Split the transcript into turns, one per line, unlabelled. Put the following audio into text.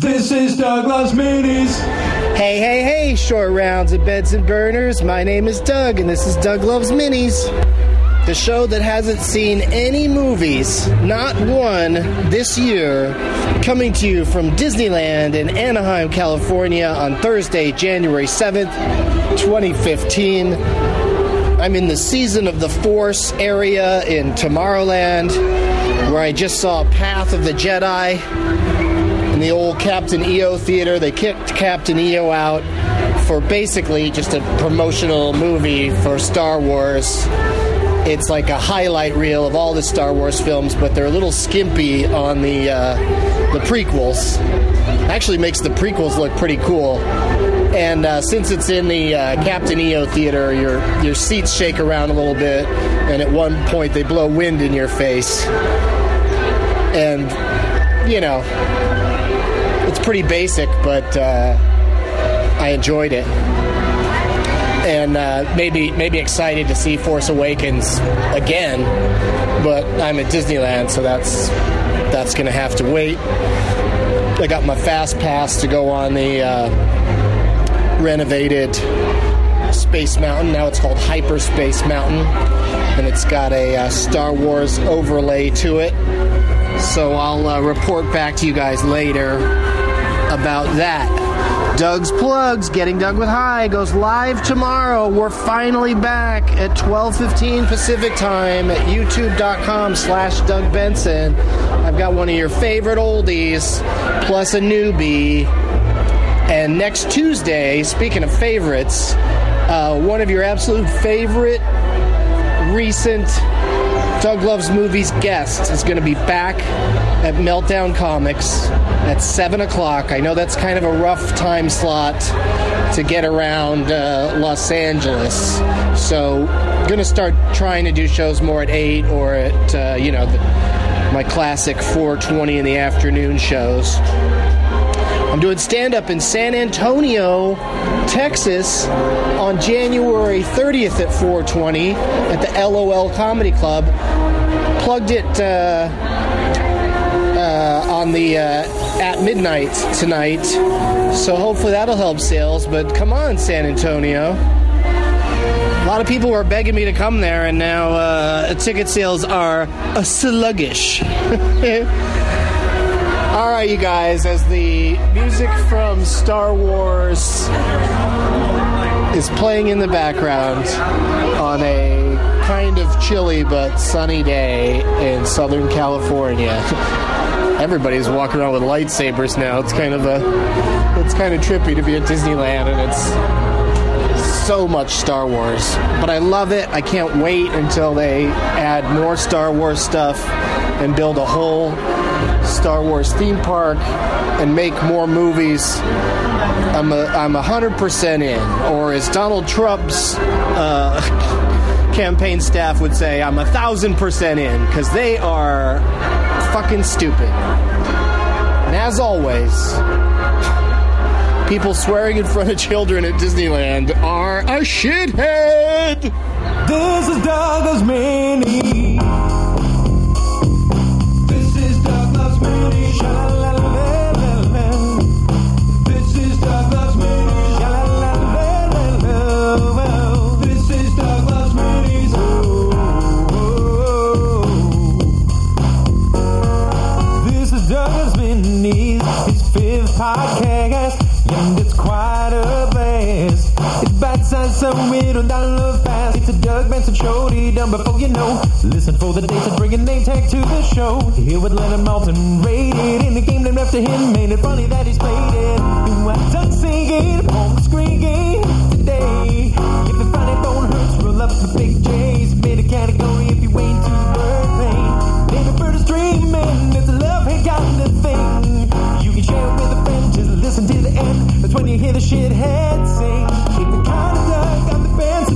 This is Doug Loves Minis.
Hey, hey, hey, short rounds of beds and burners. My name is Doug, and this is Doug Loves Minis. The show that hasn't seen any movies, not one, this year, coming to you from Disneyland in Anaheim, California on Thursday, January 7th, 2015. I'm in the Season of the Force area in Tomorrowland, where I just saw Path of the Jedi in the old Captain EO theater. They kicked Captain EO out for basically just a promotional movie for Star Wars. It's like a highlight reel of all the Star Wars films, but they're a little skimpy on the uh, the prequels. Actually, makes the prequels look pretty cool. And uh, since it's in the uh, Captain EO theater, your your seats shake around a little bit, and at one point they blow wind in your face. And you know, it's pretty basic, but uh, I enjoyed it, and uh, maybe maybe excited to see Force Awakens again. But I'm at Disneyland, so that's that's going to have to wait. I got my fast pass to go on the uh, renovated Space Mountain. Now it's called Hyperspace Mountain, and it's got a uh, Star Wars overlay to it. So I'll uh, report back to you guys later about that. Doug's Plugs, Getting Doug with High, goes live tomorrow. We're finally back at 12.15 Pacific Time at youtube.com slash Doug Benson. I've got one of your favorite oldies, plus a newbie. And next Tuesday, speaking of favorites, uh, one of your absolute favorite recent Doug Loves Movies guest is going to be back at Meltdown Comics at 7 o'clock. I know that's kind of a rough time slot to get around uh, Los Angeles. So, going to start trying to do shows more at 8 or at, uh, you know, the, my classic 4.20 in the afternoon shows. I'm doing stand up in San Antonio, Texas on January 30th at 420 at the LOL Comedy Club. Plugged it uh, uh, on the uh, at midnight tonight, so hopefully that'll help sales. But come on, San Antonio. A lot of people were begging me to come there, and now uh, ticket sales are sluggish. All right, you guys, as the music from Star Wars is playing in the background on a kind of chilly but sunny day in Southern California. Everybody's walking around with lightsabers now. It's kind of a it's kind of trippy to be at Disneyland and it's so much Star Wars. But I love it. I can't wait until they add more Star Wars stuff and build a whole Star Wars theme park and make more movies. I'm a, I'm hundred percent in, or as Donald Trump's uh, campaign staff would say, I'm a thousand percent in because they are fucking stupid. And as always, people swearing in front of children at Disneyland are a shithead.
This is Doug Loves Mini. So somewhere on dollar fast. It's a Doug Benson show, done before you know. Listen for the dates and bring a name tag to the show. Here with Leonard Maltin, rated in the game named after him. Made it funny that he's played it. You are tongue singing, home screaming today. If the don't hurt, roll up the big J's. Made a category if you ain't too bird pain. Baby bird is dreaming, it's a love ain't got the thing. You can share it with a friend, just listen to the end. That's when you hear the shithead sing fans